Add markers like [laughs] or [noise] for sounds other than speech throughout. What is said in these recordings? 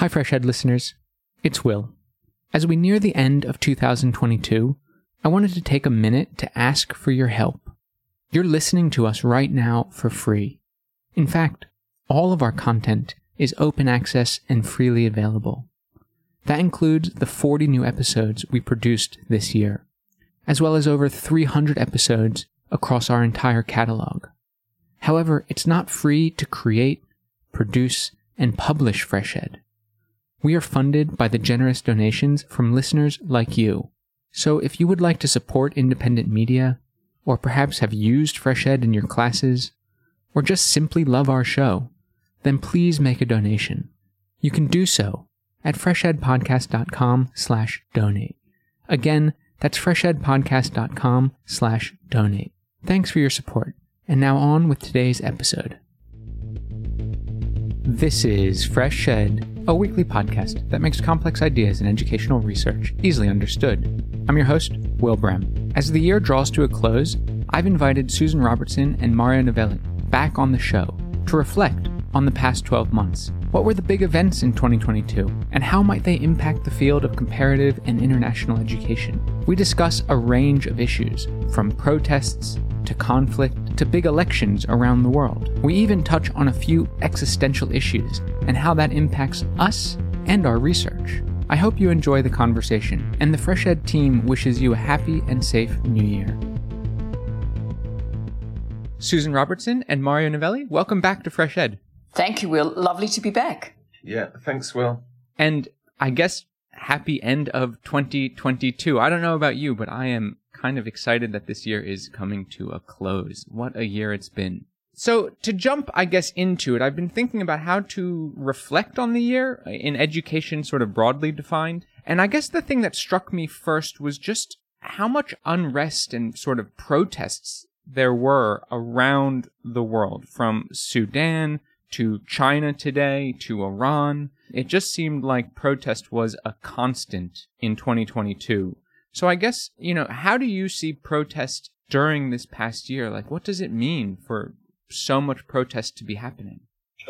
Hi, FreshEd listeners. It's Will. As we near the end of 2022, I wanted to take a minute to ask for your help. You're listening to us right now for free. In fact, all of our content is open access and freely available. That includes the 40 new episodes we produced this year, as well as over 300 episodes across our entire catalog. However, it's not free to create, produce, and publish FreshEd. We are funded by the generous donations from listeners like you. So if you would like to support independent media, or perhaps have used FreshEd in your classes, or just simply love our show, then please make a donation. You can do so at freshedpodcast.com slash donate. Again, that's freshedpodcast.com slash donate. Thanks for your support. And now on with today's episode. This is FreshEd, a weekly podcast that makes complex ideas and educational research easily understood. I'm your host, Will Brehm. As the year draws to a close, I've invited Susan Robertson and Mario Novelli back on the show to reflect on the past 12 months. What were the big events in 2022, and how might they impact the field of comparative and international education? We discuss a range of issues, from protests to conflict to big elections around the world. We even touch on a few existential issues and how that impacts us and our research. I hope you enjoy the conversation, and the FreshEd team wishes you a happy and safe new year. Susan Robertson and Mario Novelli, welcome back to FreshEd. Thank you, Will. Lovely to be back. Yeah, thanks, Will. And I guess happy end of 2022. I don't know about you, but I am kind of excited that this year is coming to a close. What a year it's been. So to jump, I guess, into it, I've been thinking about how to reflect on the year in education, sort of broadly defined. And I guess the thing that struck me first was just how much unrest and sort of protests there were around the world, from Sudan to China today to Iran. It just seemed like protest was a constant in 2022. So I guess, you know, how do you see protest during this past year? Like, what does it mean for so much protest to be happening?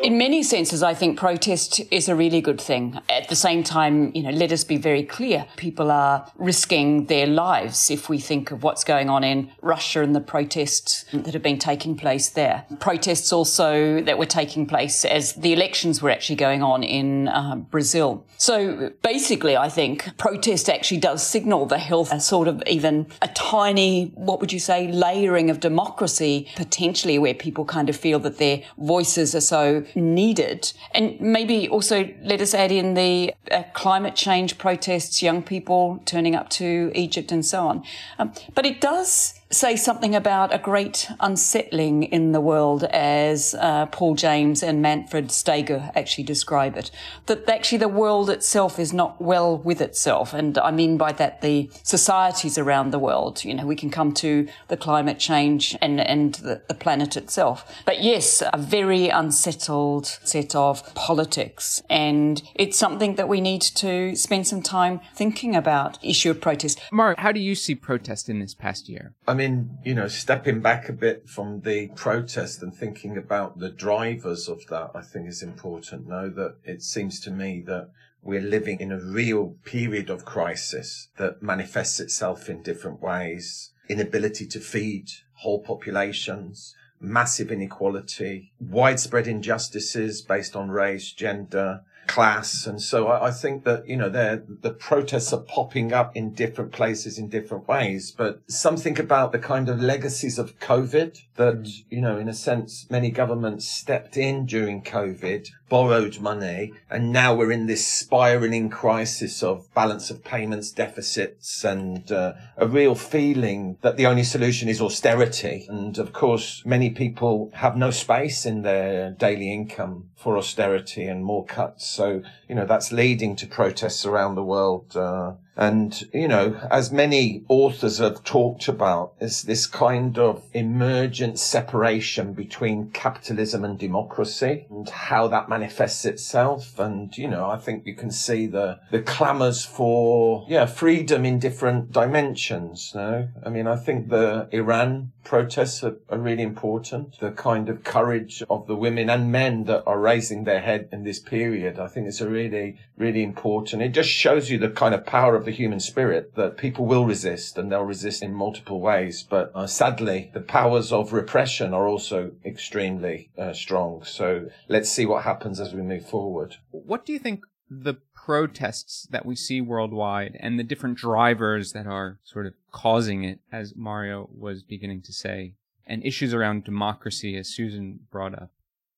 In many senses, I think protest is a really good thing. At the same time, you know, let us be very clear. People are risking their lives if we think of what's going on in Russia and the protests that have been taking place there. Protests also that were taking place as the elections were actually going on in uh, Brazil. So basically, I think protest actually does signal the health, a sort of even a tiny, what would you say, layering of democracy potentially where people kind of feel that their voices are so needed. And maybe also let us add in the uh, climate change protests, young people turning up to Egypt and so on. Um, but it does say something about a great unsettling in the world as uh, Paul James and Manfred Steger actually describe it. That actually the world itself is not well with itself. And I mean by that the societies around the world. You know, we can come to the climate change and, and the, the planet itself. But yes, a very unsettled set of politics. And it's something that we need to spend some time thinking about issue of protest. Mark, how do you see protest in this past year? I mean, you know, stepping back a bit from the protest and thinking about the drivers of that, I think is important. Know that it seems to me that we're living in a real period of crisis that manifests itself in different ways. Inability to feed whole populations, massive inequality, widespread injustices based on race, gender, class. And so I, I think that, you know, the protests are popping up in different places in different ways, but something about the kind of legacies of COVID that, you know, in a sense, many governments stepped in during COVID, borrowed money, and now we're in this spiraling crisis of balance of payments deficits and uh, a real feeling that the only solution is austerity. And of course, many people have no space in their daily income for austerity and more cuts. So, you know, that's leading to protests around the world. Uh, And, you know, as many authors have talked about, is this kind of emergent separation between capitalism and democracy and how that manifests itself. And, you know, I think you can see the, the clamors for, yeah, freedom in different dimensions. No, I mean, I think the Iran protests are, are really important. The kind of courage of the women and men that are raising their head in this period, I think it's a really, really important. It just shows you the kind of power of the human spirit that people will resist and they'll resist in multiple ways. But uh, sadly, the powers of repression are also extremely uh, strong. So let's see what happens as we move forward. What do you think the protests that we see worldwide and the different drivers that are sort of causing it, as Mario was beginning to say, and issues around democracy, as Susan brought up.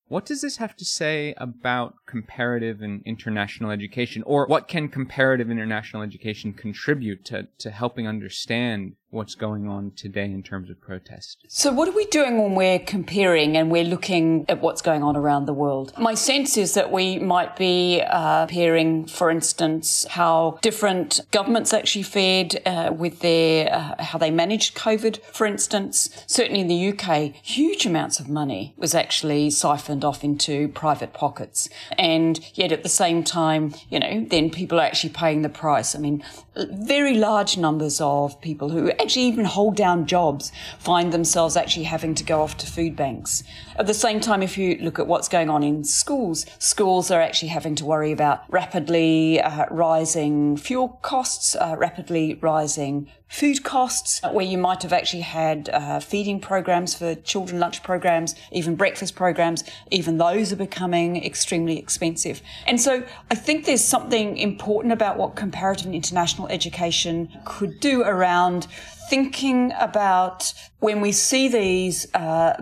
What does this have to say about comparative and international education? Or what can comparative international education contribute to, to helping understand what's going on today in terms of protest. So, what are we doing when we're comparing and we're looking at what's going on around the world? My sense is that we might be uh, comparing, for instance, how different governments actually fared uh, with their uh, how they managed COVID. For instance, certainly in the UK, huge amounts of money was actually siphoned off into private pockets, and yet at the same time, you know, then people are actually paying the price. I mean, very large numbers of people who actually even hold down jobs find themselves actually having to go off to food banks. At the same time, if you look at what's going on in schools, schools are actually having to worry about rapidly uh, rising fuel costs, uh, rapidly rising food costs, where you might have actually had uh, feeding programs for children, lunch programs, even breakfast programs. Even those are becoming extremely expensive. And so I think there's something important about what comparative and international education could do around thinking about when we see these uh,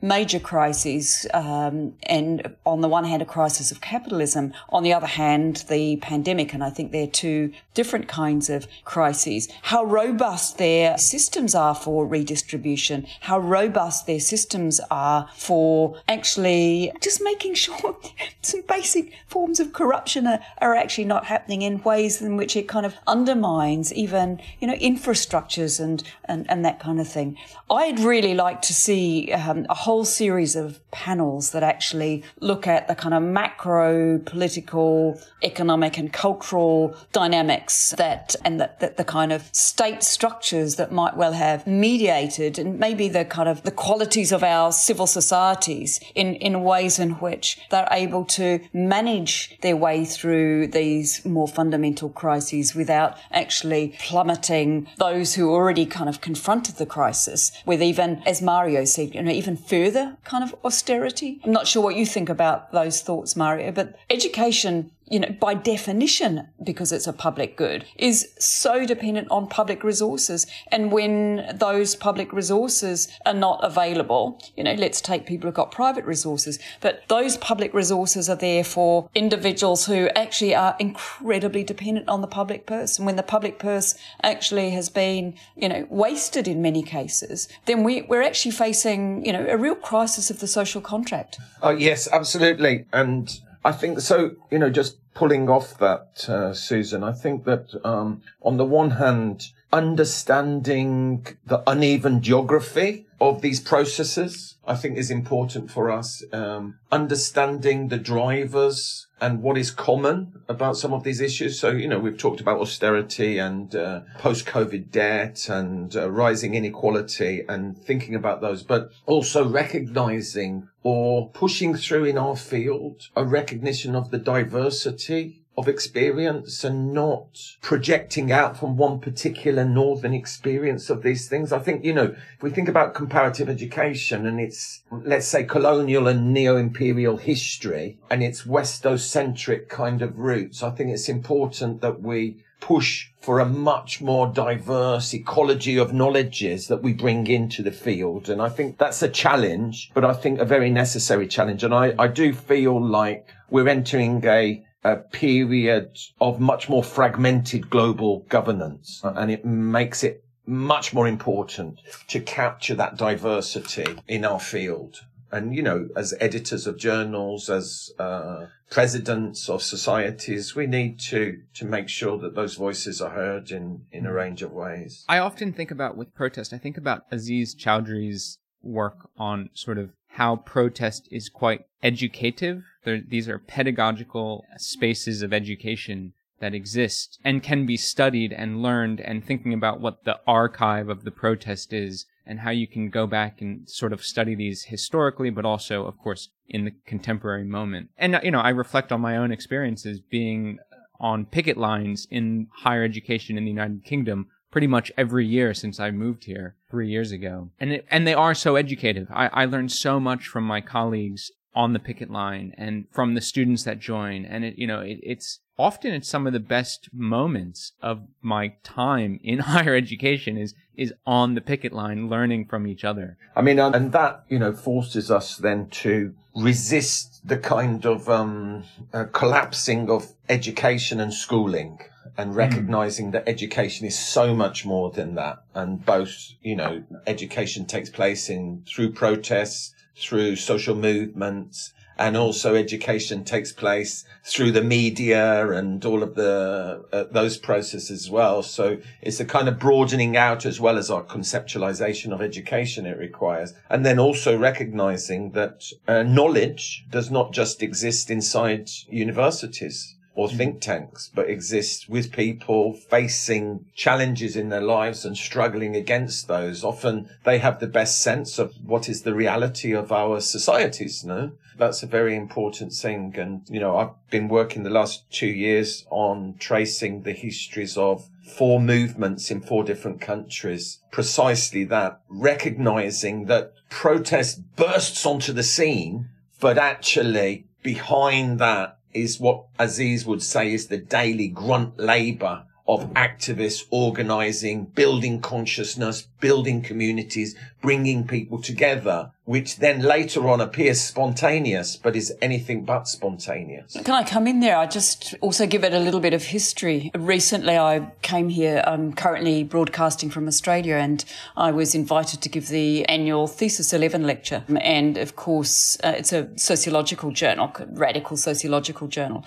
major crises, um, and on the one hand, a crisis of capitalism, on the other hand, the pandemic, and I think they're two different kinds of crises, how robust their systems are for redistribution, how robust their systems are for actually just making sure [laughs] some basic forms of corruption are, are actually not happening in ways in which it kind of undermines even, you know, infrastructures and, and, and that kind of thing. I'd really like to see um, a whole series of panels that actually look at the kind of macro political, economic, and cultural dynamics that, and the, the, the kind of state structures that might well have mediated and maybe the kind of the qualities of our civil societies in, in ways in which they're able to manage their way through these more fundamental crises without actually plummeting those who already kind of confronted the crisis with even, as Mario said, you know, even further kind of austerity. I'm not sure what you think about those thoughts, Mario, but education you know, by definition, because it's a public good, is so dependent on public resources. And when those public resources are not available, you know, let's take people who've got private resources, but those public resources are there for individuals who actually are incredibly dependent on the public purse. And when the public purse actually has been, you know, wasted in many cases, then we, we're actually facing, you know, a real crisis of the social contract. Oh, yes, absolutely. And I think so. You know, just pulling off that, uh, Susan. I think that um, on the one hand, understanding the uneven geography of these processes, I think, is important for us. Um, understanding the drivers and what is common about some of these issues. So, you know, we've talked about austerity and uh, post-COVID debt and uh, rising inequality and thinking about those, but also recognizing or pushing through in our field a recognition of the diversity of experience and not projecting out from one particular northern experience of these things. I think, you know, if we think about comparative education and its, let's say, colonial and neo-imperial history and its Westocentric kind of roots, I think it's important that we push for a much more diverse ecology of knowledges that we bring into the field. And I think that's a challenge, but I think a very necessary challenge. And I, I do feel like we're entering a a period of much more fragmented global governance. And it makes it much more important to capture that diversity in our field. and you know, as editors of journals, as uh, presidents of societies, we need to to make sure that those voices are heard in in a range of ways. I often think about with protest. I think about Aziz Choudry's work on sort of how protest is quite educative. There, these are pedagogical spaces of education that exist and can be studied and learned and thinking about what the archive of the protest is and how you can go back and sort of study these historically, but also, of course, in the contemporary moment. And, you know, I reflect on my own experiences being on picket lines in higher education in the United Kingdom pretty much every year since I moved here three years ago. And it, and they are so educative. I, I learned so much from my colleagues on the picket line and from the students that join. And it, you know, it, it's often it's some of the best moments of my time in [laughs] higher education is is on the picket line learning from each other i mean and that you know forces us then to resist the kind of um, uh, collapsing of education and schooling and hmm. recognizing mm. that education is so much more than that and both you know education takes place in through protests through social movements and also education takes place through the media and all of the uh, those processes as well. So it's a kind of broadening out as well as our conceptualization of education it requires, and then also recognizing that uh, knowledge does not just exist inside universities or think tanks, but exist with people facing challenges in their lives and struggling against those. Often they have the best sense of what is the reality of our societies, no? That's a very important thing. And, you know, I've been working the last two years on tracing the histories of four movements in four different countries. Precisely that, recognizing that protest bursts onto the scene, but actually behind that is what Aziz would say is the daily grunt labor of activists organizing, building consciousness, building communities, bringing people together which then later on appears spontaneous, but is anything but spontaneous. Can I come in there? I just also give it a little bit of history. Recently, I came here. I'm currently broadcasting from Australia, and I was invited to give the annual Thesis 11 lecture. And of course, uh, it's a sociological journal, radical sociological journal.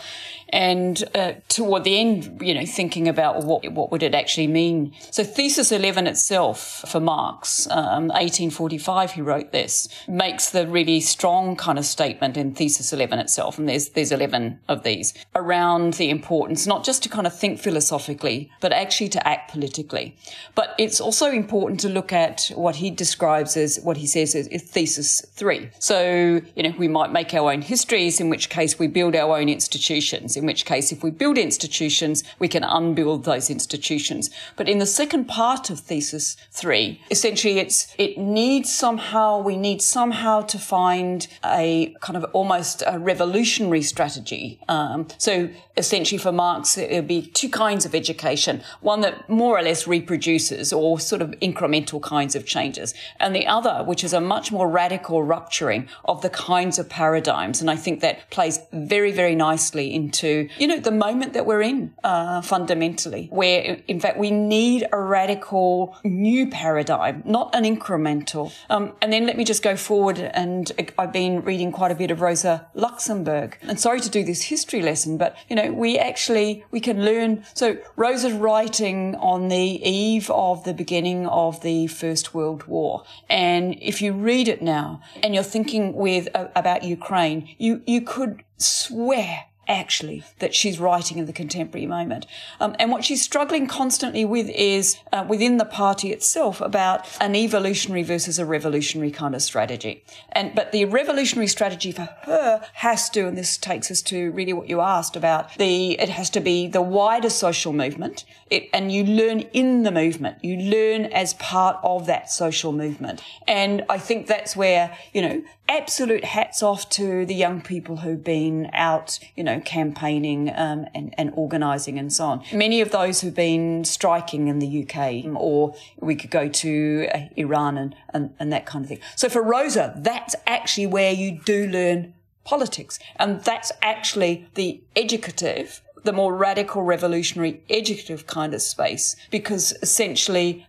And uh, toward the end, you know, thinking about what what would it actually mean. So, Thesis 11 itself for Marx, um, 1845, he wrote this makes the really strong kind of statement in thesis 11 itself. And there's, there's 11 of these around the importance, not just to kind of think philosophically, but actually to act politically. But it's also important to look at what he describes as what he says is, is thesis three. So, you know, we might make our own histories, in which case we build our own institutions, in which case if we build institutions, we can unbuild those institutions. But in the second part of thesis three, essentially it's, it needs somehow, we need need somehow to find a kind of almost a revolutionary strategy. Um, so essentially for Marx, it would be two kinds of education. One that more or less reproduces or sort of incremental kinds of changes. And the other, which is a much more radical rupturing of the kinds of paradigms. And I think that plays very, very nicely into, you know, the moment that we're in, uh, fundamentally, where in fact we need a radical new paradigm, not an incremental. Um, and then let me just go forward and I've been reading quite a bit of Rosa Luxemburg. And sorry to do this history lesson, but you know, we actually, we can learn. So Rosa's writing on the eve of the beginning of the First World War. And if you read it now and you're thinking with, uh, about Ukraine, you, you could swear actually that she's writing in the contemporary moment. Um, and what she's struggling constantly with is uh, within the party itself about an evolutionary versus a revolutionary kind of strategy. And but the revolutionary strategy for her has to, and this takes us to really what you asked about the it has to be the wider social movement. It, and you learn in the movement. You learn as part of that social movement. And I think that's where, you know, absolute hats off to the young people who've been out, you know, campaigning um, and, and organising and so on. Many of those who've been striking in the UK, or we could go to uh, Iran and, and, and that kind of thing. So for Rosa, that's actually where you do learn politics. And that's actually the educative, the more radical, revolutionary, educative kind of space, because essentially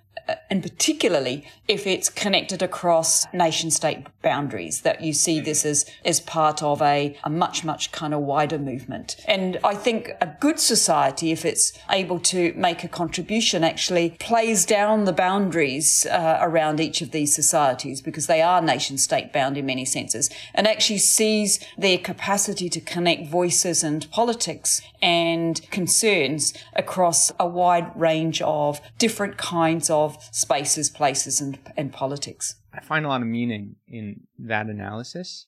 and particularly if it's connected across nation state boundaries, that you see this as, as part of a, a much, much kind of wider movement. And I think a good society, if it's able to make a contribution, actually plays down the boundaries uh, around each of these societies because they are nation state bound in many senses and actually sees their capacity to connect voices and politics and concerns across a wide range of different kinds of spaces, places, and, and politics. I find a lot of meaning in that analysis.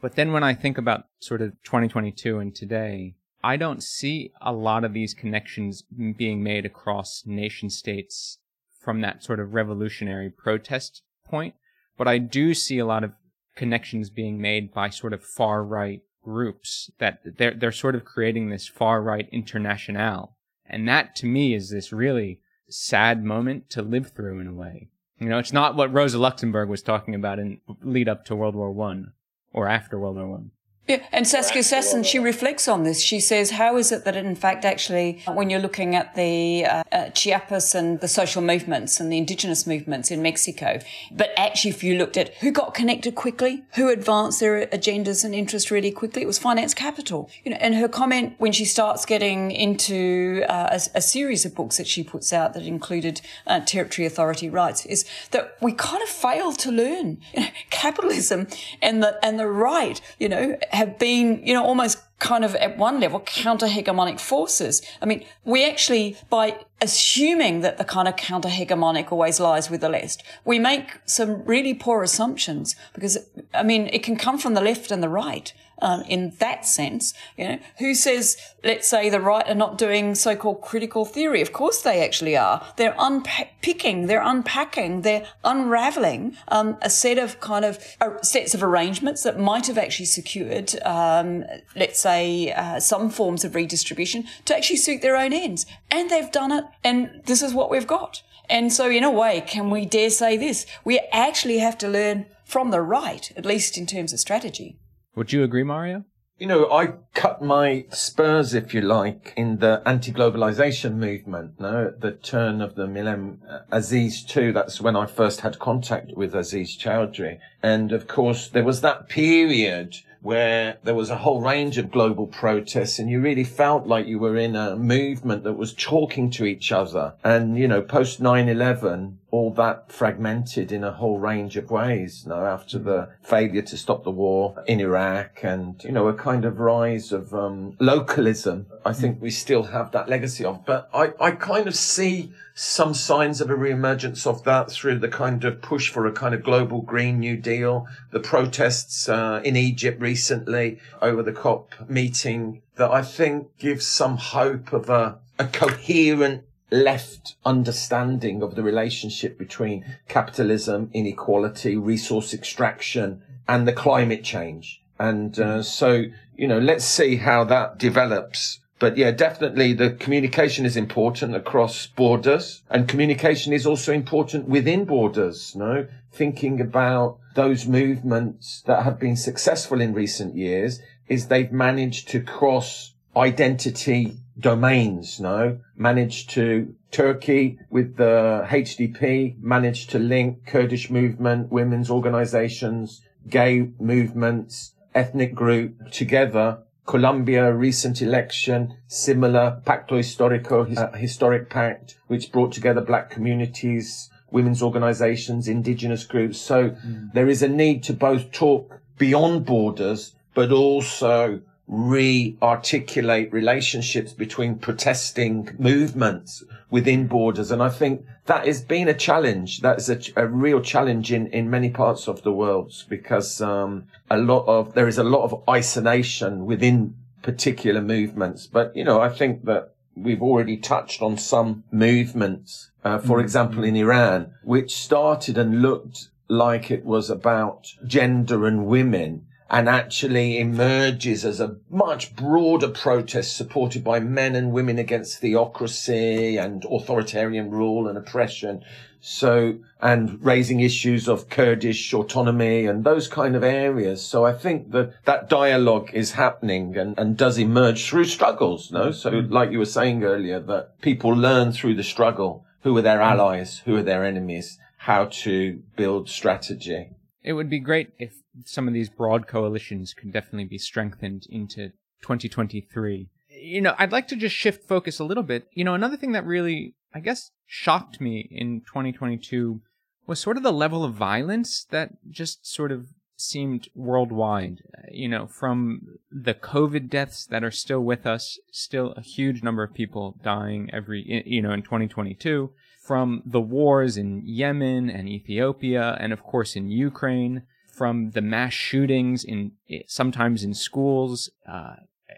But then when I think about sort of 2022 and today, I don't see a lot of these connections being made across nation states from that sort of revolutionary protest point. But I do see a lot of connections being made by sort of far right groups that they're, they're sort of creating this far right international. And that to me is this really sad moment to live through in a way. You know, it's not what Rosa Luxemburg was talking about in lead up to World War One or after World War One. Yeah, and Saskia Sassen, she reflects on this. She says, how is it that in fact, actually, when you're looking at the uh, uh, Chiapas and the social movements and the indigenous movements in Mexico, but actually, if you looked at who got connected quickly, who advanced their agendas and interests really quickly, it was finance capital. You know, and her comment when she starts getting into uh, a, a, series of books that she puts out that included uh, territory authority rights is that we kind of fail to learn you [laughs] know, capitalism and the and the right, you know have been, you know, almost kind of at one level counter hegemonic forces. I mean, we actually, by assuming that the kind of counter hegemonic always lies with the left, we make some really poor assumptions because, I mean, it can come from the left and the right um, in that sense. You know, who says, let's say, the right are not doing so-called critical theory? Of course, they actually are. They're unpicking, they're unpacking, they're unraveling um, a set of kind of uh, sets of arrangements that might have actually secured, um, let's say, uh, some forms of redistribution to actually suit their own ends, and they've done it. And this is what we've got. And so, in a way, can we dare say this? We actually have to learn from the right, at least in terms of strategy. Would you agree, Mario? You know, I cut my spurs, if you like, in the anti-globalization movement, no, at the turn of the millennium. Uh, Aziz too, that's when I first had contact with Aziz Choudry. And of course, there was that period where there was a whole range of global protests and you really felt like you were in a movement that was talking to each other. And, you know, post 9-11, all that fragmented in a whole range of ways, you after the failure to stop the war in Iraq and, you know, a kind of rise of um, localism. I think we still have that legacy of, but I, I kind of see some signs of a reemergence of that through the kind of push for a kind of global Green New Deal, the protests uh, in Egypt recently over the COP meeting that I think gives some hope of a, a coherent left understanding of the relationship between capitalism, inequality, resource extraction, and the climate change. And uh, so, you know, let's see how that develops. But yeah, definitely the communication is important across borders and communication is also important within borders, know, thinking about those movements that have been successful in recent years is they've managed to cross identity domains, no, managed to Turkey with the HDP managed to link Kurdish movement, women's organizations, gay movements, ethnic group together. Colombia, recent election, similar Pacto Histórico, uh, historic pact, which brought together black communities, women's organizations, indigenous groups. So mm. there is a need to both talk beyond borders, but also re-articulate relationships between protesting movements within borders. And I think that has been a challenge. That is a, a real challenge in, in many parts of the world because, um, a lot of, there is a lot of isolation within particular movements. But, you know, I think that we've already touched on some movements, uh, for mm-hmm. example, in Iran, which started and looked like it was about gender and women and actually emerges as a much broader protest supported by men and women against theocracy and authoritarian rule and oppression. So, and raising issues of Kurdish autonomy and those kind of areas. So I think that that dialogue is happening and, and does emerge through struggles, no? So mm. like you were saying earlier, that people learn through the struggle who are their mm. allies, who are their enemies, how to build strategy. It would be great if some of these broad coalitions could definitely be strengthened into 2023. You know, I'd like to just shift focus a little bit. You know, another thing that really, I guess, shocked me in 2022 was sort of the level of violence that just sort of seemed worldwide. Uh, you know, from the COVID deaths that are still with us, still a huge number of people dying every, you know, in 2022, from the wars in Yemen and Ethiopia, and of course in Ukraine, from the mass shootings in sometimes in schools, uh,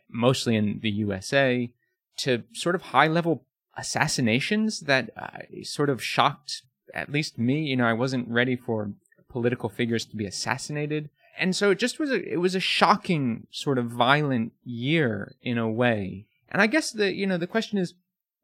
mostly in the USA, to sort of high level assassinations that uh, sort of shocked at least me. You know, I wasn't ready for political figures to be assassinated. And so it just was a it was a shocking sort of violent year in a way. And I guess the you know the question is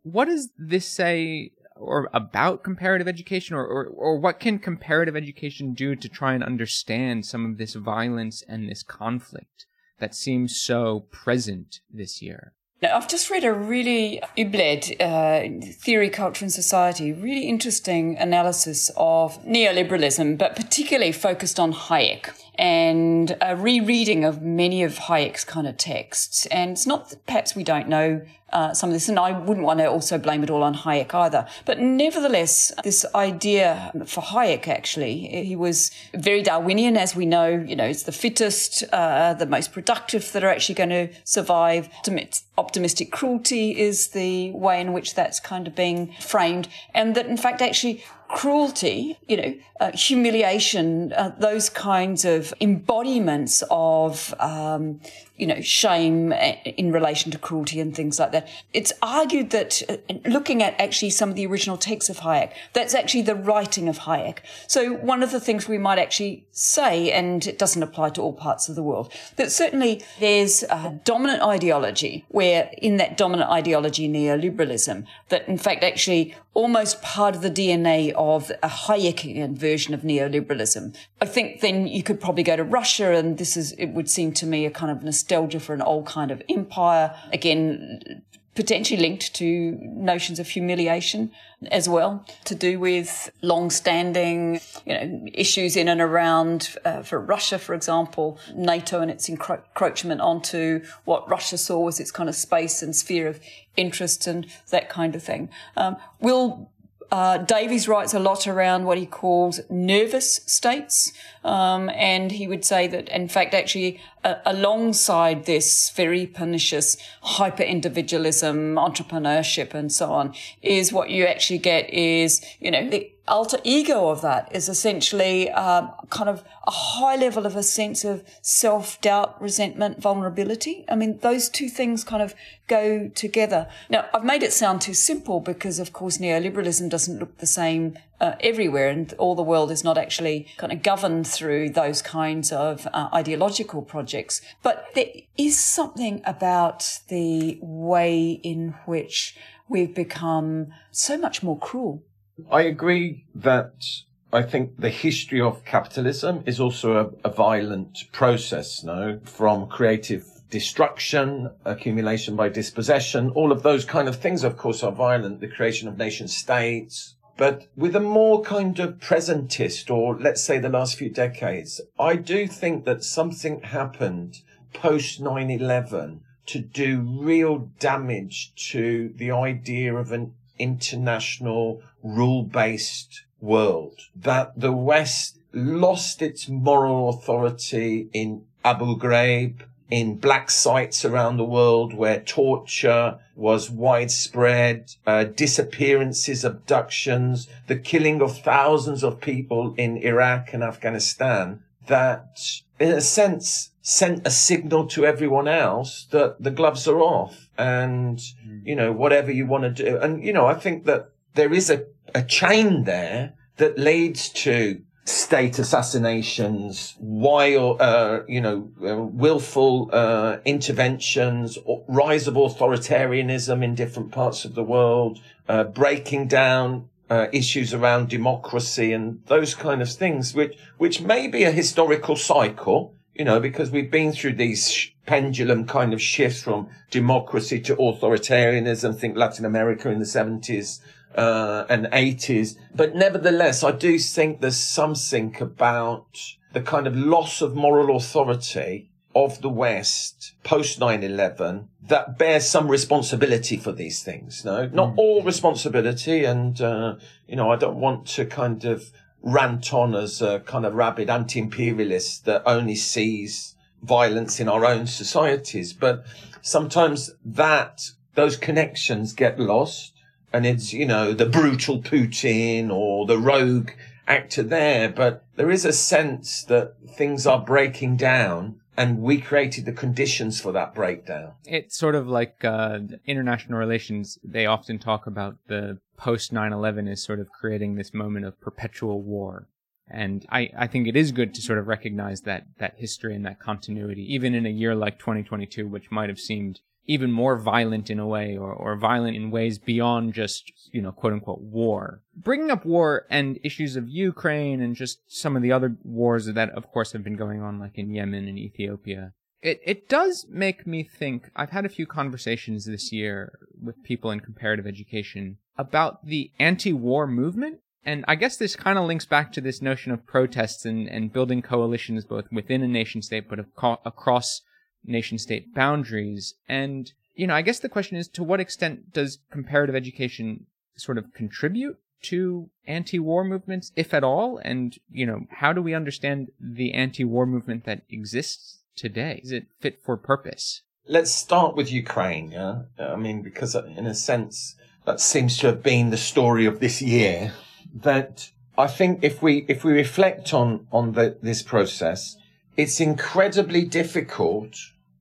what does this say or about comparative education or, or, or what can comparative education do to try and understand some of this violence and this conflict that seems so present this year? Now, I've just read a really Ubled, uh, Theory, Culture and Society, really interesting analysis of neoliberalism, but particularly focused on Hayek and a rereading of many of Hayek's kind of texts. And it's not that perhaps we don't know uh, some of this, and I wouldn't want to also blame it all on Hayek either. But nevertheless, this idea for Hayek actually, he was very Darwinian, as we know. You know, it's the fittest, uh, the most productive that are actually going to survive. Optimistic cruelty is the way in which that's kind of being framed, and that in fact, actually, cruelty, you know, uh, humiliation, uh, those kinds of embodiments of, um, you know, shame uh, in relation to cruelty and things like that. It's argued that uh, looking at actually some of the original texts of Hayek, that's actually the writing of Hayek. So one of the things we might actually say, and it doesn't apply to all parts of the world, but certainly there's a dominant ideology where in that dominant ideology, neoliberalism, that in fact actually almost part of the DNA of a Hayekian version of neoliberalism. I think then you could probably go to Russia and this is, it would seem to me a kind of for an old kind of empire. Again, potentially linked to notions of humiliation as well, to do with long-standing, you know, issues in and around, uh, for Russia, for example, NATO and its encroachment onto what Russia saw as its kind of space and sphere of interest and that kind of thing. Um, will uh, Davies writes a lot around what he calls nervous states. Um, and he would say that, in fact, actually, uh, alongside this very pernicious hyper individualism, entrepreneurship, and so on, is what you actually get is, you know, the alter ego of that is essentially um, kind of a high level of a sense of self doubt, resentment, vulnerability. I mean, those two things kind of go together. Now, I've made it sound too simple because, of course, neoliberalism doesn't look the same uh, everywhere, and all the world is not actually kind of governed through those kinds of uh, ideological projects. But there is something about the way in which we've become so much more cruel. I agree that I think the history of capitalism is also a, a violent process, no, from creative destruction, accumulation by dispossession, all of those kind of things, of course, are violent. The creation of nation states, but with a more kind of presentist, or let's say the last few decades, I do think that something happened post 9-11 to do real damage to the idea of an international rule-based world. That the West lost its moral authority in Abu Ghraib, in black sites around the world where torture was widespread, uh, disappearances, abductions, the killing of thousands of people in Iraq and Afghanistan that in a sense sent a signal to everyone else that the gloves are off and, you know, whatever you want to do. And, you know, I think that there is a, a chain there that leads to state assassinations, wild, uh, you know, uh, willful uh, interventions, rise of authoritarianism in different parts of the world, uh, breaking down uh, issues around democracy and those kind of things, which which may be a historical cycle, you know, because we've been through these sh- pendulum kind of shifts from democracy to authoritarianism. Think Latin America in the seventies uh, and 80s. But nevertheless, I do think there's something about the kind of loss of moral authority of the West post 9-11 that bears some responsibility for these things. No, not mm. all responsibility. And, uh, you know, I don't want to kind of rant on as a kind of rabid anti-imperialist that only sees violence in our own societies. But sometimes that, those connections get lost and it's, you know, the brutal Putin or the rogue actor there. But there is a sense that things are breaking down and we created the conditions for that breakdown. It's sort of like uh, international relations. They often talk about the post 9/11 as sort of creating this moment of perpetual war, and I, I think it is good to sort of recognize that that history and that continuity, even in a year like 2022, which might have seemed even more violent in a way or, or violent in ways beyond just, you know, quote unquote war. Bringing up war and issues of Ukraine and just some of the other wars that of course have been going on like in Yemen and Ethiopia. It, it does make me think, I've had a few conversations this year with people in comparative education about the anti-war movement. And I guess this kind of links back to this notion of protests and, and building coalitions both within a nation state but across nation state boundaries. And, you know, I guess the question is to what extent does comparative education sort of contribute to anti-war movements, if at all? And, you know, how do we understand the anti-war movement that exists today? Is it fit for purpose? Let's start with Ukraine. Yeah? I mean, because in a sense, that seems to have been the story of this year. That I think if we if we reflect on on the, this process, it's incredibly difficult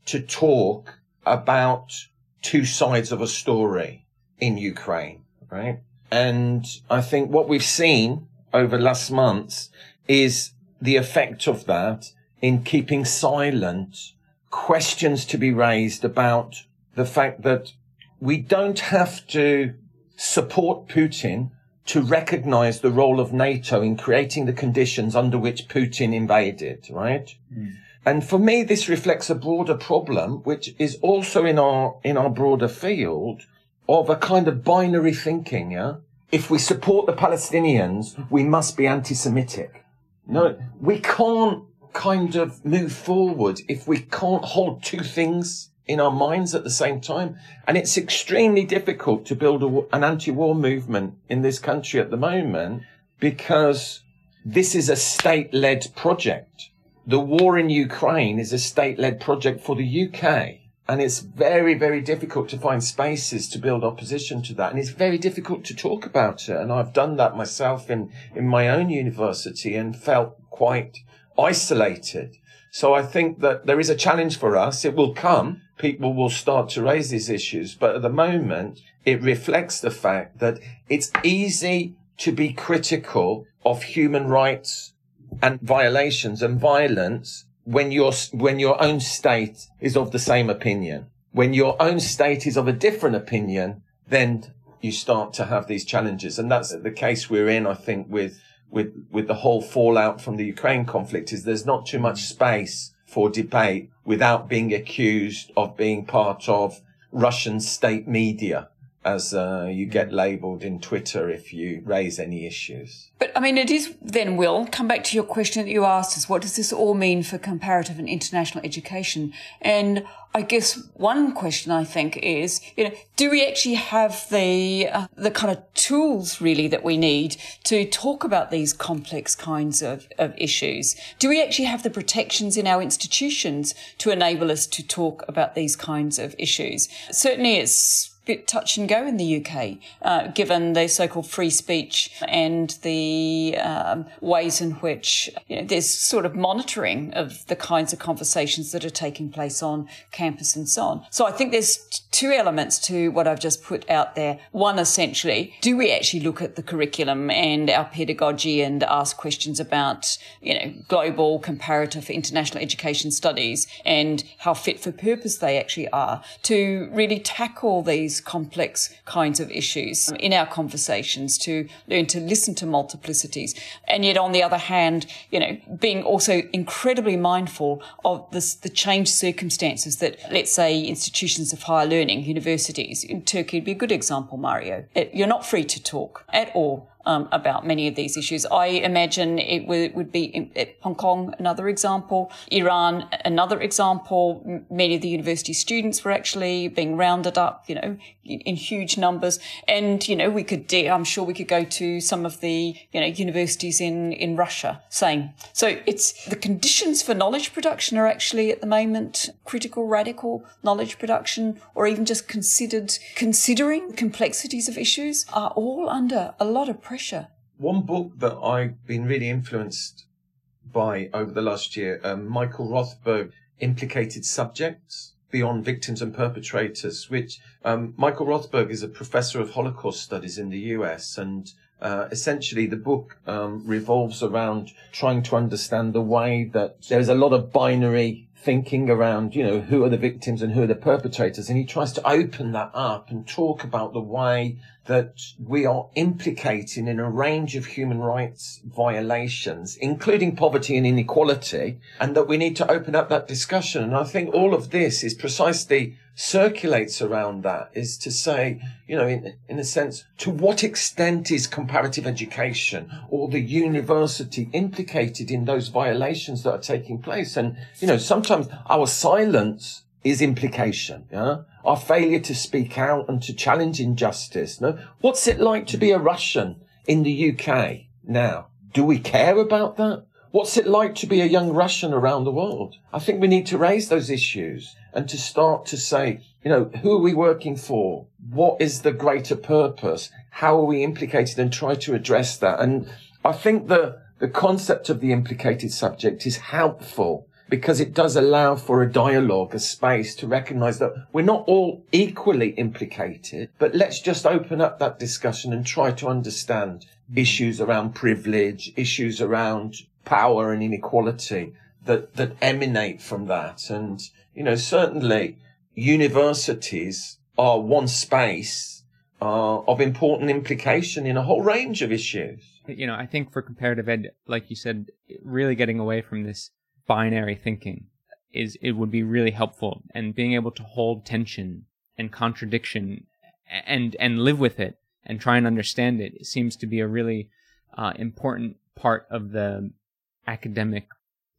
to talk about two sides of a story in Ukraine, right? And I think what we've seen over last months is the effect of that in keeping silent questions to be raised about the fact that we don't have to support Putin to recognize the role of NATO in creating the conditions under which Putin invaded, right? Mm. And for me, this reflects a broader problem, which is also in our, in our broader field of a kind of binary thinking. Yeah. If we support the Palestinians, we must be anti-Semitic. No, we can't kind of move forward if we can't hold two things in our minds at the same time. And it's extremely difficult to build a, an anti-war movement in this country at the moment because this is a state-led project the war in Ukraine is a state led project for the UK. And it's very, very difficult to find spaces to build opposition to that. And it's very difficult to talk about it. And I've done that myself in, in my own university and felt quite isolated. So I think that there is a challenge for us. It will come. People will start to raise these issues. But at the moment, it reflects the fact that it's easy to be critical of human rights and violations and violence when your, when your own state is of the same opinion. When your own state is of a different opinion, then you start to have these challenges. And that's the case we're in, I think, with, with, with the whole fallout from the Ukraine conflict is there's not too much space for debate without being accused of being part of Russian state media as uh, you get labelled in Twitter if you raise any issues. But I mean, it is then, Will, come back to your question that you asked us what does this all mean for comparative and international education? And I guess one question I think is, you know, do we actually have the uh, the kind of tools really that we need to talk about these complex kinds of, of issues? Do we actually have the protections in our institutions to enable us to talk about these kinds of issues? Certainly, it's bit touch and go in the UK, uh, given the so-called free speech and the um, ways in which you know, there's sort of monitoring of the kinds of conversations that are taking place on campus and so on. So I think there's two elements to what I've just put out there. One, essentially, do we actually look at the curriculum and our pedagogy and ask questions about, you know, global comparative international education studies and how fit for purpose they actually are to really tackle these these complex kinds of issues um, in our conversations, to learn to listen to multiplicities. And yet, on the other hand, you know, being also incredibly mindful of this, the changed circumstances that, let's say, institutions of higher learning, universities, in Turkey would be a good example, Mario. It, you're not free to talk at all um, about many of these issues. I imagine it would, would be in, Hong Kong, another example, Iran, another example. Many of the university students were actually being rounded up, you know, in, huge numbers. And, you know, we could, I'm sure we could go to some of the, you know, universities in, in Russia, same. So it's the conditions for knowledge production are actually at the moment critical, radical knowledge production, or even just considered, considering complexities of issues are all under a lot of pressure pressure. One book that I've been really influenced by over the last year, um, Michael Rothberg, Implicated Subjects Beyond Victims and Perpetrators, which um, Michael Rothberg is a professor of Holocaust studies in the US. And uh, essentially, the book um, revolves around trying to understand the way that there's a lot of binary thinking around, you know, who are the victims and who are the perpetrators. And he tries to open that up and talk about the way that we are implicating in a range of human rights violations, including poverty and inequality, and that we need to open up that discussion. And I think all of this is precisely circulates around that is to say, you know, in, in a sense, to what extent is comparative education or the university implicated in those violations that are taking place? And, you know, sometimes our silence is implication. Yeah? Our failure to speak out and to challenge injustice. No? What's it like to be a Russian in the UK now? Do we care about that? What's it like to be a young Russian around the world? I think we need to raise those issues and to start to say, you know, who are we working for? What is the greater purpose? How are we implicated and try to address that? And I think the, the concept of the implicated subject is helpful because it does allow for a dialogue, a space to recognize that we're not all equally implicated, but let's just open up that discussion and try to understand issues around privilege, issues around power and inequality that, that emanate from that. And, you know, certainly universities are one space uh, of important implication in a whole range of issues. You know, I think for comparative ed, like you said, really getting away from this binary thinking is it would be really helpful and being able to hold tension and contradiction and and live with it and try and understand it seems to be a really uh, important part of the academic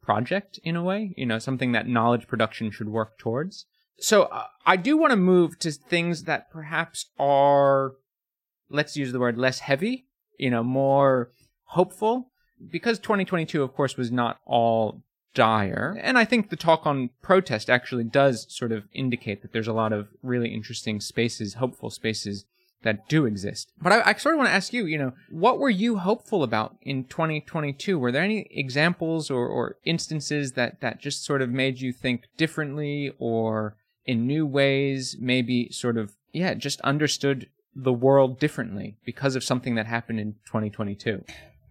project in a way you know something that knowledge production should work towards so uh, i do want to move to things that perhaps are let's use the word less heavy you know more hopeful because 2022 of course was not all dire. And I think the talk on protest actually does sort of indicate that there's a lot of really interesting spaces, hopeful spaces that do exist. But I, I, sort of want to ask you, you know, what were you hopeful about in 2022? Were there any examples or, or instances that, that just sort of made you think differently or in new ways, maybe sort of, yeah, just understood the world differently because of something that happened in 2022?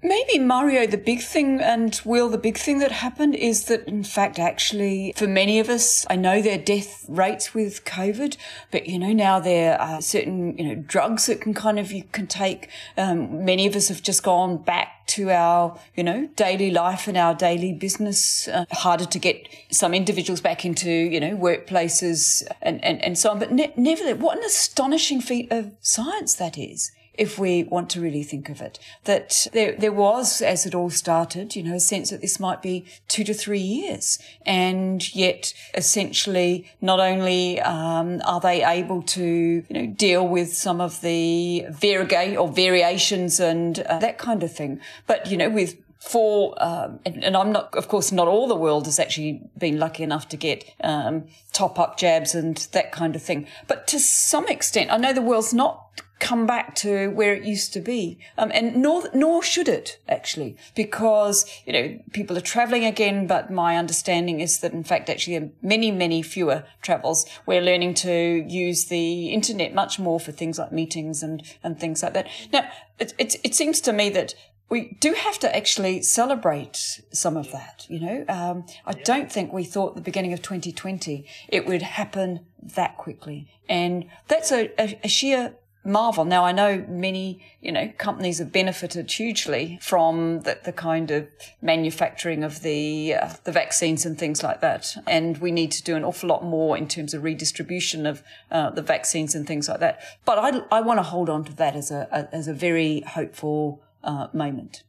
Maybe Mario, the big thing, and Will, the big thing that happened is that, in fact, actually, for many of us, I know there are death rates with COVID, but you know, now there are certain, you know, drugs that can kind of, you can take. Um, many of us have just gone back to our, you know, daily life and our daily business. Uh, harder to get some individuals back into, you know, workplaces and, and, and so on. But ne- nevertheless, what an astonishing feat of science that is if we want to really think of it. That there, there was, as it all started, you know, a sense that this might be two to three years. And yet, essentially, not only um, are they able to, you know, deal with some of the variegate or variations and uh, that kind of thing, but, you know, with for, um, and, and, I'm not, of course, not all the world has actually been lucky enough to get um, top up jabs and that kind of thing. But to some extent, I know the world's not come back to where it used to be. Um, and nor, nor should it actually, because, you know, people are traveling again, but my understanding is that in fact, actually many, many fewer travels. We're learning to use the internet much more for things like meetings and, and things like that. Now, it, it, it seems to me that we do have to actually celebrate some of that. You know, um, I don't think we thought the beginning of 2020 it would happen that quickly, and that's a, a, a sheer marvel. Now I know many, you know, companies have benefited hugely from the, the kind of manufacturing of the uh, the vaccines and things like that, and we need to do an awful lot more in terms of redistribution of uh, the vaccines and things like that. But I, I want to hold on to that as a, a as a very hopeful uh, moment.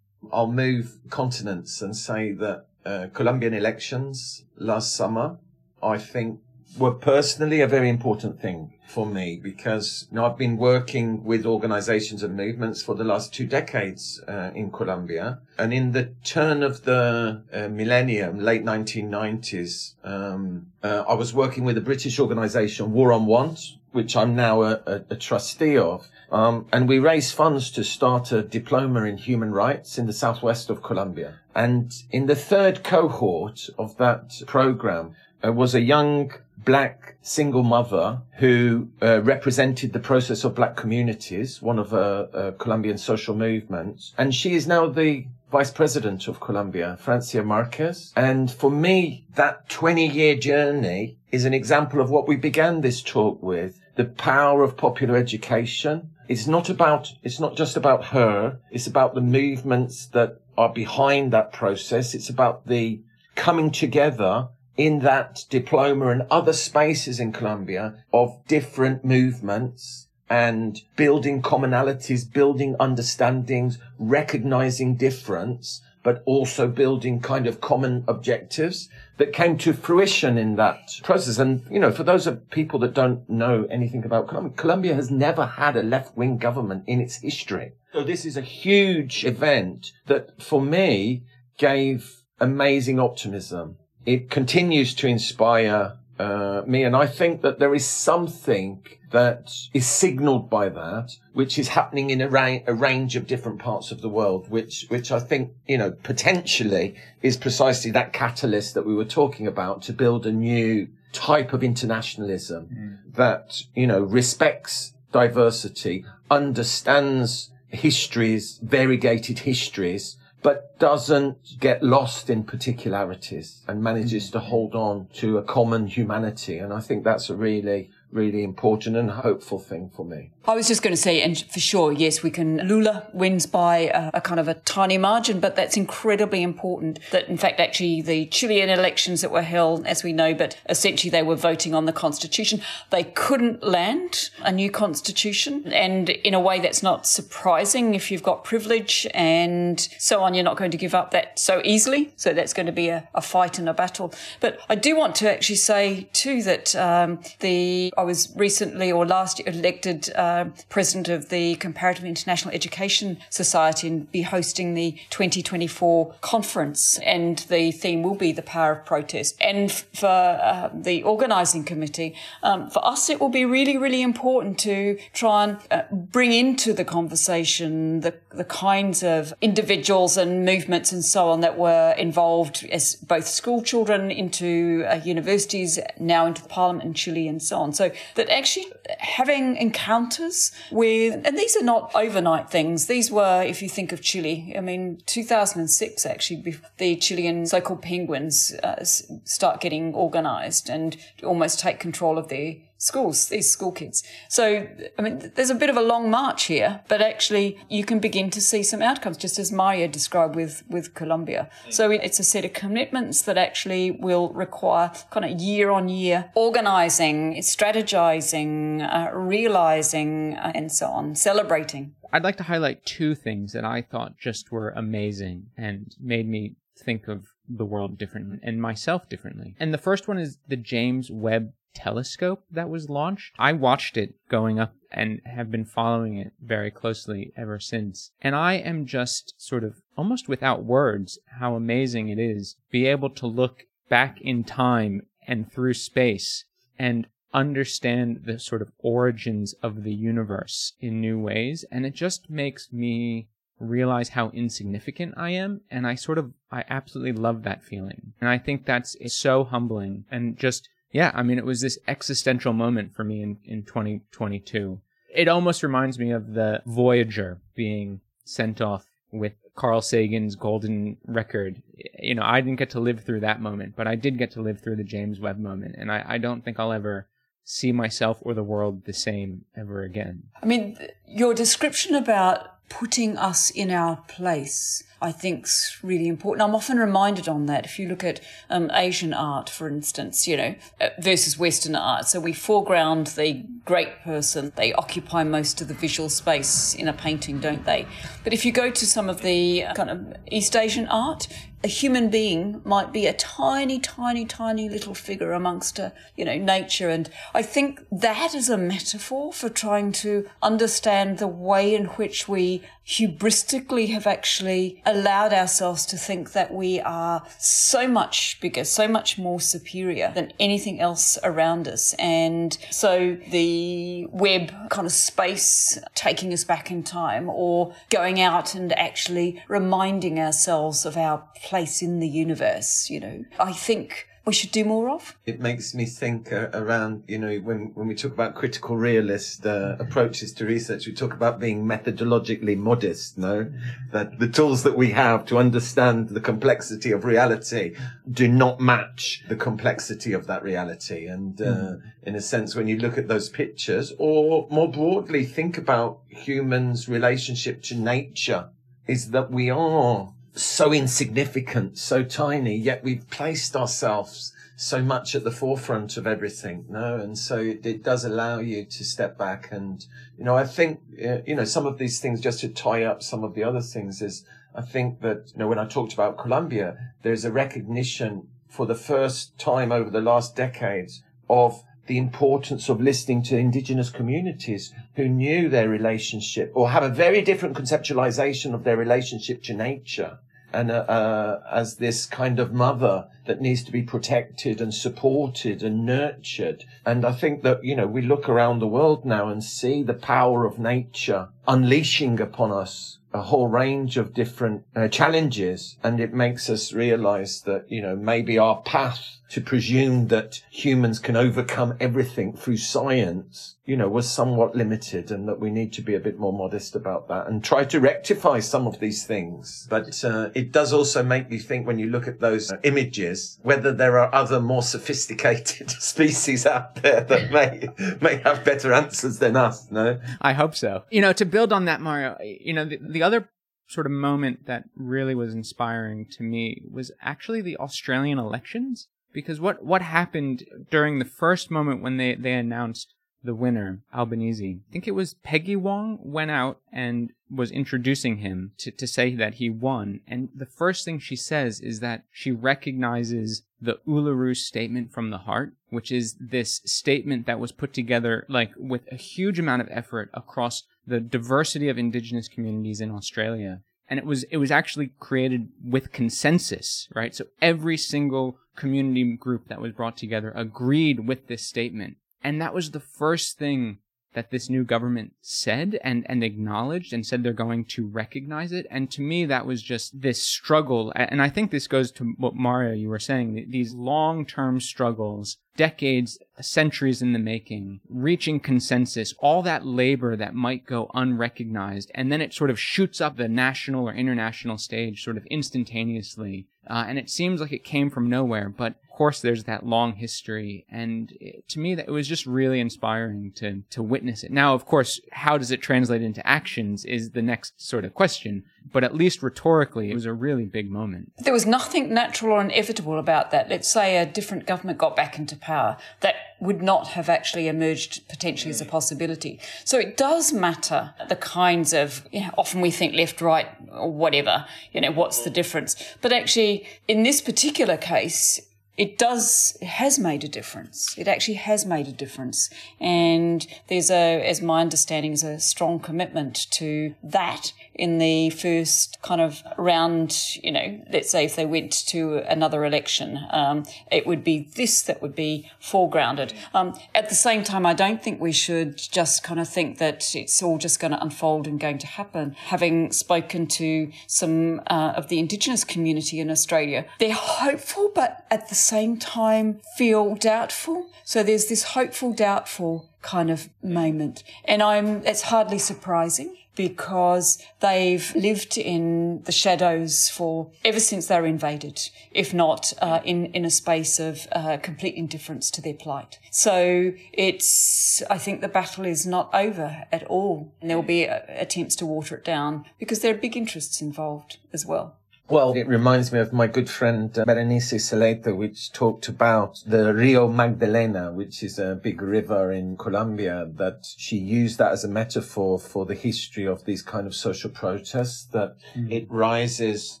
I'll move continents and say that uh, Colombian elections last summer, I think, were personally a very important thing for me because you know, I've been working with organizations and movements for the last two decades uh, in Colombia. And in the turn of the uh, millennium, late 1990s, um, uh, I was working with a British organization, War on Want, which I'm now a, a, a trustee of. Um, and we raised funds to start a diploma in human rights in the southwest of Colombia. And in the third cohort of that program uh, was a young black single mother who uh, represented the process of black communities, one of uh, uh, Colombian social movements. And she is now the vice president of Colombia, Francia Marquez. And for me, that 20 year journey is an example of what we began this talk with, the power of popular education it's not about, it's not just about her. It's about the movements that are behind that process. It's about the coming together in that diploma and other spaces in Colombia of different movements and building commonalities, building understandings, recognizing difference but also building kind of common objectives that came to fruition in that process. And, you know, for those of people that don't know anything about Colombia, Colombia has never had a left wing government in its history. So this is a huge event that for me gave amazing optimism. It continues to inspire uh, me. And I think that there is something that is signaled by that, which is happening in a, ra- a, range of different parts of the world, which, which I think, you know, potentially is precisely that catalyst that we were talking about to build a new type of internationalism mm. that, you know, respects diversity, understands histories, variegated histories, but doesn't get lost in particularities and manages mm. to hold on to a common humanity. And I think that's a really really important and hopeful thing for me. I was just going to say, and for sure, yes, we can. Lula wins by a, a, kind of a tiny margin, but that's incredibly important. That in fact, actually, the Chilean elections that were held, as we know, but essentially they were voting on the constitution. They couldn't land a new constitution, and in a way that's not surprising if you've got privilege and so on. You're not going to give up that so easily. So that's going to be a, a fight and a battle. But I do want to actually say too that um, the I was recently or last year elected uh, president of the Comparative International Education Society and be hosting the 2024 conference. And the theme will be the power of protest. And for uh, the organising committee, um, for us, it will be really, really important to try and uh, bring into the conversation the, the kinds of individuals and movements and so on that were involved as both school children into uh, universities, now into the parliament in Chile and so on. So that actually having encounters with, and these are not overnight things. These were, if you think of Chile, I mean, 2006 actually, the Chilean so-called penguins uh, start getting organized and almost take control of their schools, these school kids. So, I mean, there's a bit of a long march here, but actually you can begin to see some outcomes, just as Mario described with, with Colombia. So it's a set of commitments that actually will require kind of year on year organizing, strategizing, uh, realizing, uh, and so on, celebrating. I'd like to highlight two things that I thought just were amazing and made me think of the world differently and myself differently. And the first one is the James Webb telescope that was launched. I watched it going up and have been following it very closely ever since. And I am just sort of almost without words how amazing it is be able to look back in time and through space and understand the sort of origins of the universe in new ways. And it just makes me realize how insignificant I am. And I sort of, I absolutely love that feeling. And I think that's so humbling and just yeah, I mean, it was this existential moment for me in, in 2022. It almost reminds me of the Voyager being sent off with Carl Sagan's golden record. You know, I didn't get to live through that moment, but I did get to live through the James Webb moment. And I, I don't think I'll ever see myself or the world the same ever again. I mean, your description about putting us in our place, I think is really important. I'm often reminded on that. If you look at um, Asian art, for instance, you know, uh, versus Western art. So we foreground the great person. They occupy most of the visual space in a painting, don't they? But if you go to some of the uh, kind of East Asian art, a human being might be a tiny, tiny, tiny little figure amongst a, you know, nature. And I think that is a metaphor for trying to understand the way in which we hubristically have actually allowed ourselves to think that we are so much bigger, so much more superior than anything else around us. And so the Webb kind of space taking us back in time or going out and actually reminding ourselves of our place in the universe, you know, I think we should do more of? It makes me think uh, around, you know, when, when we talk about critical realist uh, approaches to research, we talk about being methodologically modest, no? That the tools that we have to understand the complexity of reality do not match the complexity of that reality. And uh, mm. in a sense, when you look at those pictures, or more broadly, think about humans' relationship to nature, is that we are so insignificant, so tiny, yet we've placed ourselves so much at the forefront of everything, no? And so it, it does allow you to step back and, you know, I think, uh, you know, some of these things, just to tie up some of the other things is, I think that, you know, when I talked about Colombia, there's a recognition for the first time over the last decades of the importance of listening to indigenous communities who knew their relationship or have a very different conceptualization of their relationship to nature and uh, uh, as this kind of mother that needs to be protected and supported and nurtured. And I think that, you know, we look around the world now and see the power of nature unleashing upon us a whole range of different uh, challenges. And it makes us realize that, you know, maybe our path to presume that humans can overcome everything through science, you know, was somewhat limited and that we need to be a bit more modest about that and try to rectify some of these things. But uh, it does also make me think when you look at those uh, images, whether there are other more sophisticated [laughs] species out there that [laughs] may, may have better answers than us, no? I hope so. You know, to build on that, Mario, you know, the, the other sort of moment that really was inspiring to me was actually the Australian elections because what what happened during the first moment when they they announced the winner, Albanese. I think it was Penny Wong went out and was introducing him to, to say that he won. And the first thing she says is that she recognizes the Uluru statement from the heart, which is this statement that was put together like with a huge amount of effort across the diversity of indigenous communities in Australia and it was it was actually created with consensus, right? So every single community group that was brought together agreed with this statement. And that was the first thing that this new government said and, and acknowledged and said they're going to recognize it. And to me, that was just this struggle. And I think this goes to what Mario, you were saying, these long-term struggles, decades, centuries in the making, reaching consensus, all that labor that might go unrecognized. And then it sort of shoots up the national or international stage sort of instantaneously. Uh, and it seems like it came from nowhere, but course, there's that long history, and it, to me, that it was just really inspiring to to witness it. Now, of course, how does it translate into actions is the next sort of question. But at least rhetorically, it was a really big moment. There was nothing natural or inevitable about that. Let's say a different government got back into power, that would not have actually emerged potentially as a possibility. So it does matter the kinds of, you know, often we think left, right, or whatever, you know, what's the difference? But actually, in this particular case, it does it has made a difference. It actually has made a difference, and there's a, as my understanding, is a strong commitment to that in the first kind of round. You know, let's say if they went to another election, um, it would be this that would be foregrounded. Um, at the same time, I don't think we should just kind of think that it's all just going to unfold and going to happen. Having spoken to some uh, of the Indigenous community in Australia, they're hopeful, but at the same time feel doubtful. So there's this hopeful, doubtful kind of moment. And I'm, it's hardly surprising because they've lived in the shadows for ever since they were invaded, if not uh, in in a space of uh, complete indifference to their plight. So it's I think the battle is not over at all, and there will be uh, attempts to water it down because there are big interests involved as well. Well, it reminds me of my good friend uh, Berenice Celeita, which talked about the Rio Magdalena, which is a big river in Colombia, that she used that as a metaphor for the history of these kind of social protests, that mm. it rises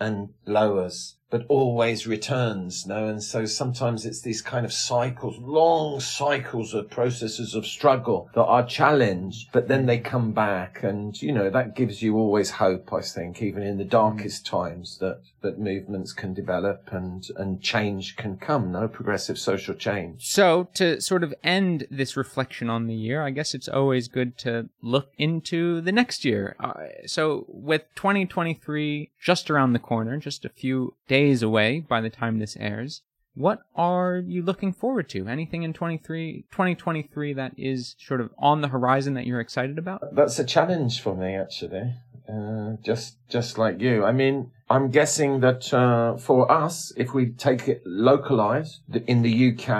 and lowers but always returns, no? And so sometimes it's these kind of cycles, long cycles of processes of struggle that are challenged, but then they come back. And, you know, that gives you always hope, I think, even in the darkest mm. times that, that movements can develop and, and change can come, no? Progressive social change. So to sort of end this reflection on the year, I guess it's always good to look into the next year. Uh, so with 2023 just around the corner, just a few days days away by the time this airs. What are you looking forward to? Anything in 23, 2023 that is sort of on the horizon that you're excited about? That's a challenge for me, actually. Uh, just, just like you. I mean, I'm guessing that, uh, for us, if we take it localized in the UK,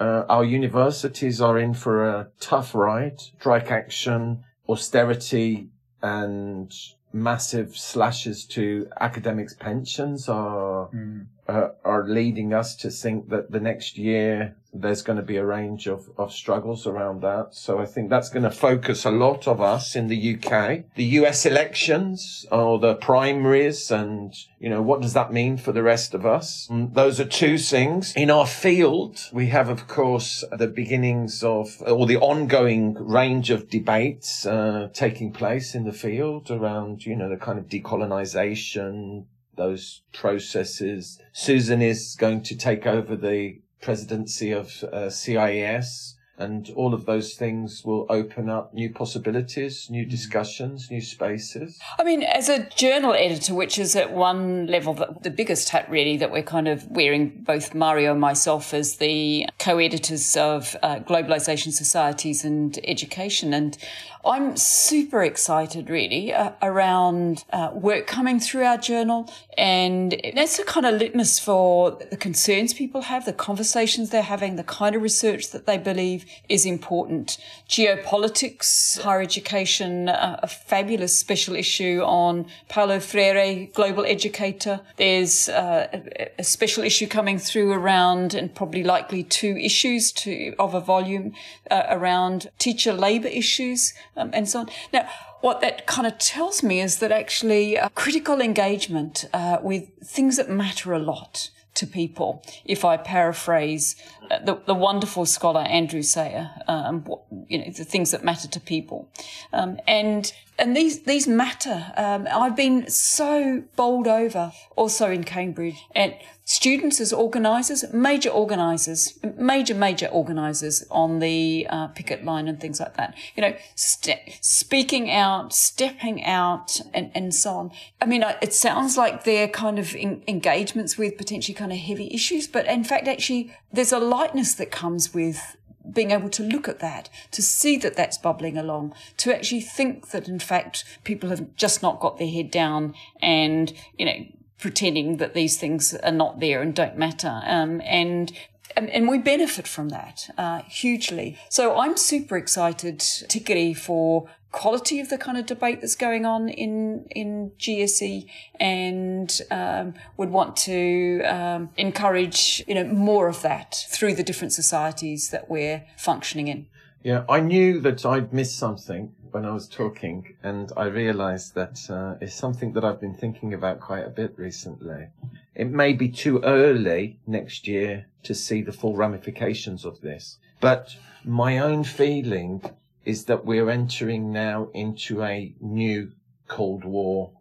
uh, our universities are in for a tough ride. Strike action, austerity, and massive slashes to academics' pensions are mm. Uh, are leading us to think that the next year there's going to be a range of, of struggles around that. So I think that's going to focus a lot of us in the UK. The US elections or the primaries and, you know, what does that mean for the rest of us? And mm, those are two things. In our field, we have, of course, the beginnings of, or the ongoing range of debates, uh, taking place in the field around, you know, the kind of decolonization, those processes. Susan is going to take over the presidency of uh, CIES and all of those things will open up new possibilities, new mm. discussions, new spaces. I mean, as a journal editor, which is at one level the, the biggest hat really that we're kind of wearing, both Mario and myself as the co-editors of uh, Globalization Societies and Education. And I'm super excited, really, uh, around uh, work coming through our journal. And that's a kind of litmus for the concerns people have, the conversations they're having, the kind of research that they believe is important. Geopolitics, higher education, uh, a fabulous special issue on Paulo Freire, global educator. There's uh, a, a special issue coming through around, and probably likely two issues to, of a volume uh, around teacher labour issues um, and so on. Now, what that kind of tells me is that actually uh, critical engagement uh, with things that matter a lot to people, if I paraphrase uh, the, the wonderful scholar Andrew Sayer, um, you know, the things that matter to people. Um, and and these these matter. Um, I've been so bowled over also in Cambridge and students as organisers, major organisers, major major organisers on the uh, picket line and things like that. You know, speaking out, stepping out, and and so on. I mean, it sounds like they're kind of engagements with potentially kind of heavy issues, but in fact, actually, there's a lightness that comes with being able to look at that, to see that that's bubbling along, to actually think that in fact people have just not got their head down and, you know, pretending that these things are not there and don't matter. Um, and and and, we benefit from that uh, hugely. So I'm super excited, particularly for quality of the kind of debate that's going on in in GSE, and um, would want to um, encourage you know more of that through the different societies that we're functioning in. Yeah, I knew that I'd missed something when I was talking, and I realised that uh, it's something that I've been thinking about quite a bit recently. It may be too early next year to see the full ramifications of this, but my own feeling is that we're entering now into a new Cold War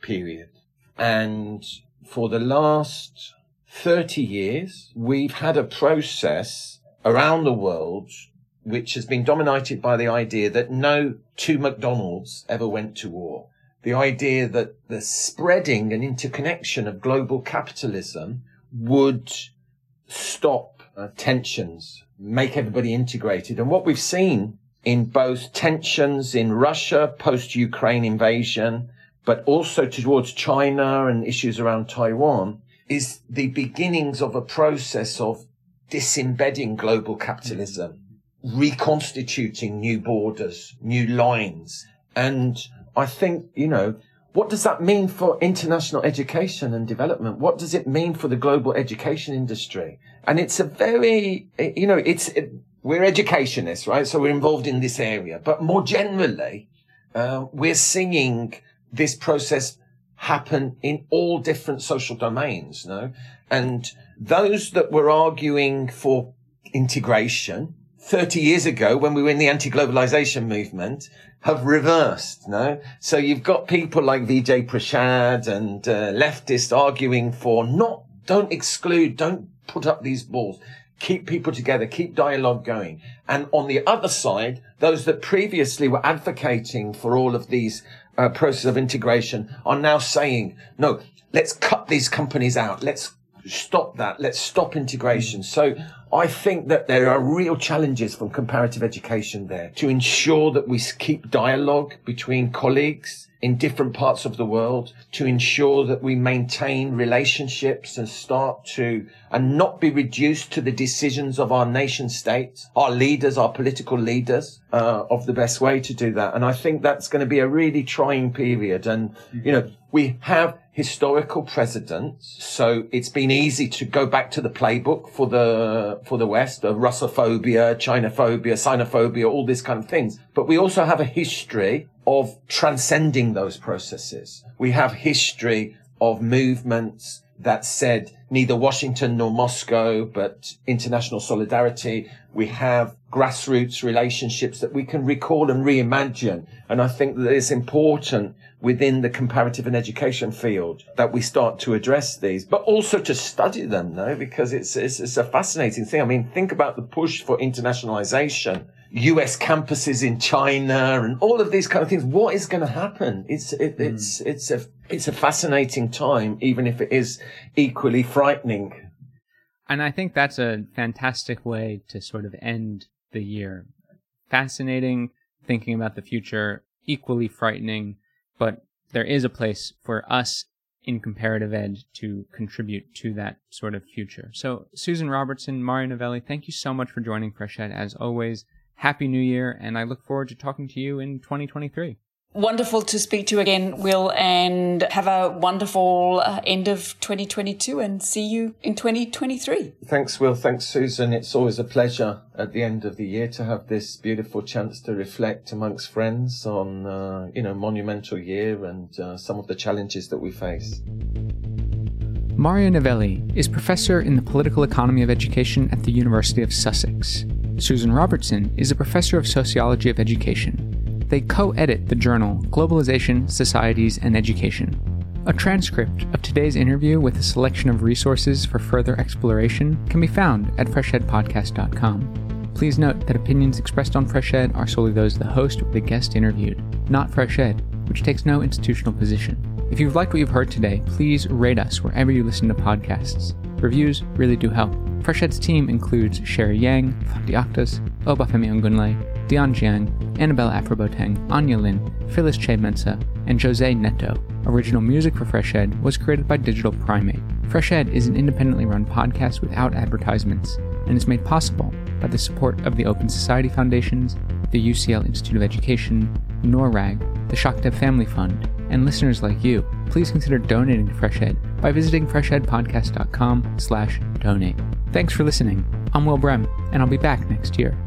period. And for the last 30 years, we've had a process around the world which has been dominated by the idea that no two McDonald's ever went to war. The idea that the spreading and interconnection of global capitalism would stop uh, tensions, make everybody integrated. And what we've seen in both tensions in Russia post Ukraine invasion, but also towards China and issues around Taiwan is the beginnings of a process of disembedding global capitalism, reconstituting new borders, new lines. And I think, you know, what does that mean for international education and development? What does it mean for the global education industry? And it's a very, you know, it's, it, we're educationists, right? So we're involved in this area, but more generally, uh, we're seeing this process happen in all different social domains, no? And those that were arguing for integration 30 years ago when we were in the anti-globalization movement have reversed, no? So you've got people like Vijay Prashad and uh, leftists arguing for not, don't exclude, don't put up these walls keep people together, keep dialogue going. And on the other side, those that previously were advocating for all of these uh, process of integration are now saying, no, let's cut these companies out. Let's stop that. Let's stop integration. So I think that there are real challenges from comparative education there to ensure that we keep dialogue between colleagues in different parts of the world to ensure that we maintain relationships and start to and not be reduced to the decisions of our nation states, our leaders, our political leaders, uh, of the best way to do that. And I think that's going to be a really trying period. And, you know, we have historical precedents. So it's been easy to go back to the playbook for the, for the West of Russophobia, Chinophobia, Sinophobia, all these kind of things. But we also have a history of transcending those processes. We have history of movements that said neither Washington nor Moscow, but international solidarity. We have grassroots relationships that we can recall and reimagine. And I think that it's important within the comparative and education field that we start to address these, but also to study them, though, because it's, it's, it's a fascinating thing. I mean, think about the push for internationalization US campuses in China and all of these kind of things. What is going to happen? It's it, mm. it's it's a it's a fascinating time, even if it is equally frightening. And I think that's a fantastic way to sort of end the year. Fascinating, thinking about the future, equally frightening, but there is a place for us in comparative ed to contribute to that sort of future. So, Susan Robertson, Mario Novelli, thank you so much for joining FreshEd as always. Happy New Year, and I look forward to talking to you in 2023. Wonderful to speak to you again, Will, and have a wonderful uh, end of 2022 and see you in 2023. Thanks, Will. Thanks, Susan. It's always a pleasure at the end of the year to have this beautiful chance to reflect amongst friends on, uh, you know, monumental year and uh, some of the challenges that we face. Mario Novelli is professor in the political economy of education at the University of Sussex. Susan Robertson is a professor of sociology of education. They co edit the journal Globalization, Societies, and Education. A transcript of today's interview with a selection of resources for further exploration can be found at freshedpodcast.com. Please note that opinions expressed on FreshEd are solely those of the host or the guest interviewed, not FreshEd, which takes no institutional position. If you've liked what you've heard today, please rate us wherever you listen to podcasts. Reviews really do help. FreshEd's team includes Sherry Yang, Fati Akhtas, Obafemi Ongunle, Dion Jiang, Annabelle Afroboteng, Anya Lin, Phyllis Che Mensa, and Jose Neto. Original music for FreshEd was created by Digital Primate. FreshEd is an independently run podcast without advertisements and is made possible by the support of the Open Society Foundations, the UCL Institute of Education, NORAG, the Shakdev Family Fund, and listeners like you. Please consider donating to FreshEd by visiting freshedpodcast.com slash donate. Thanks for listening. I'm Will Brehm, and I'll be back next year.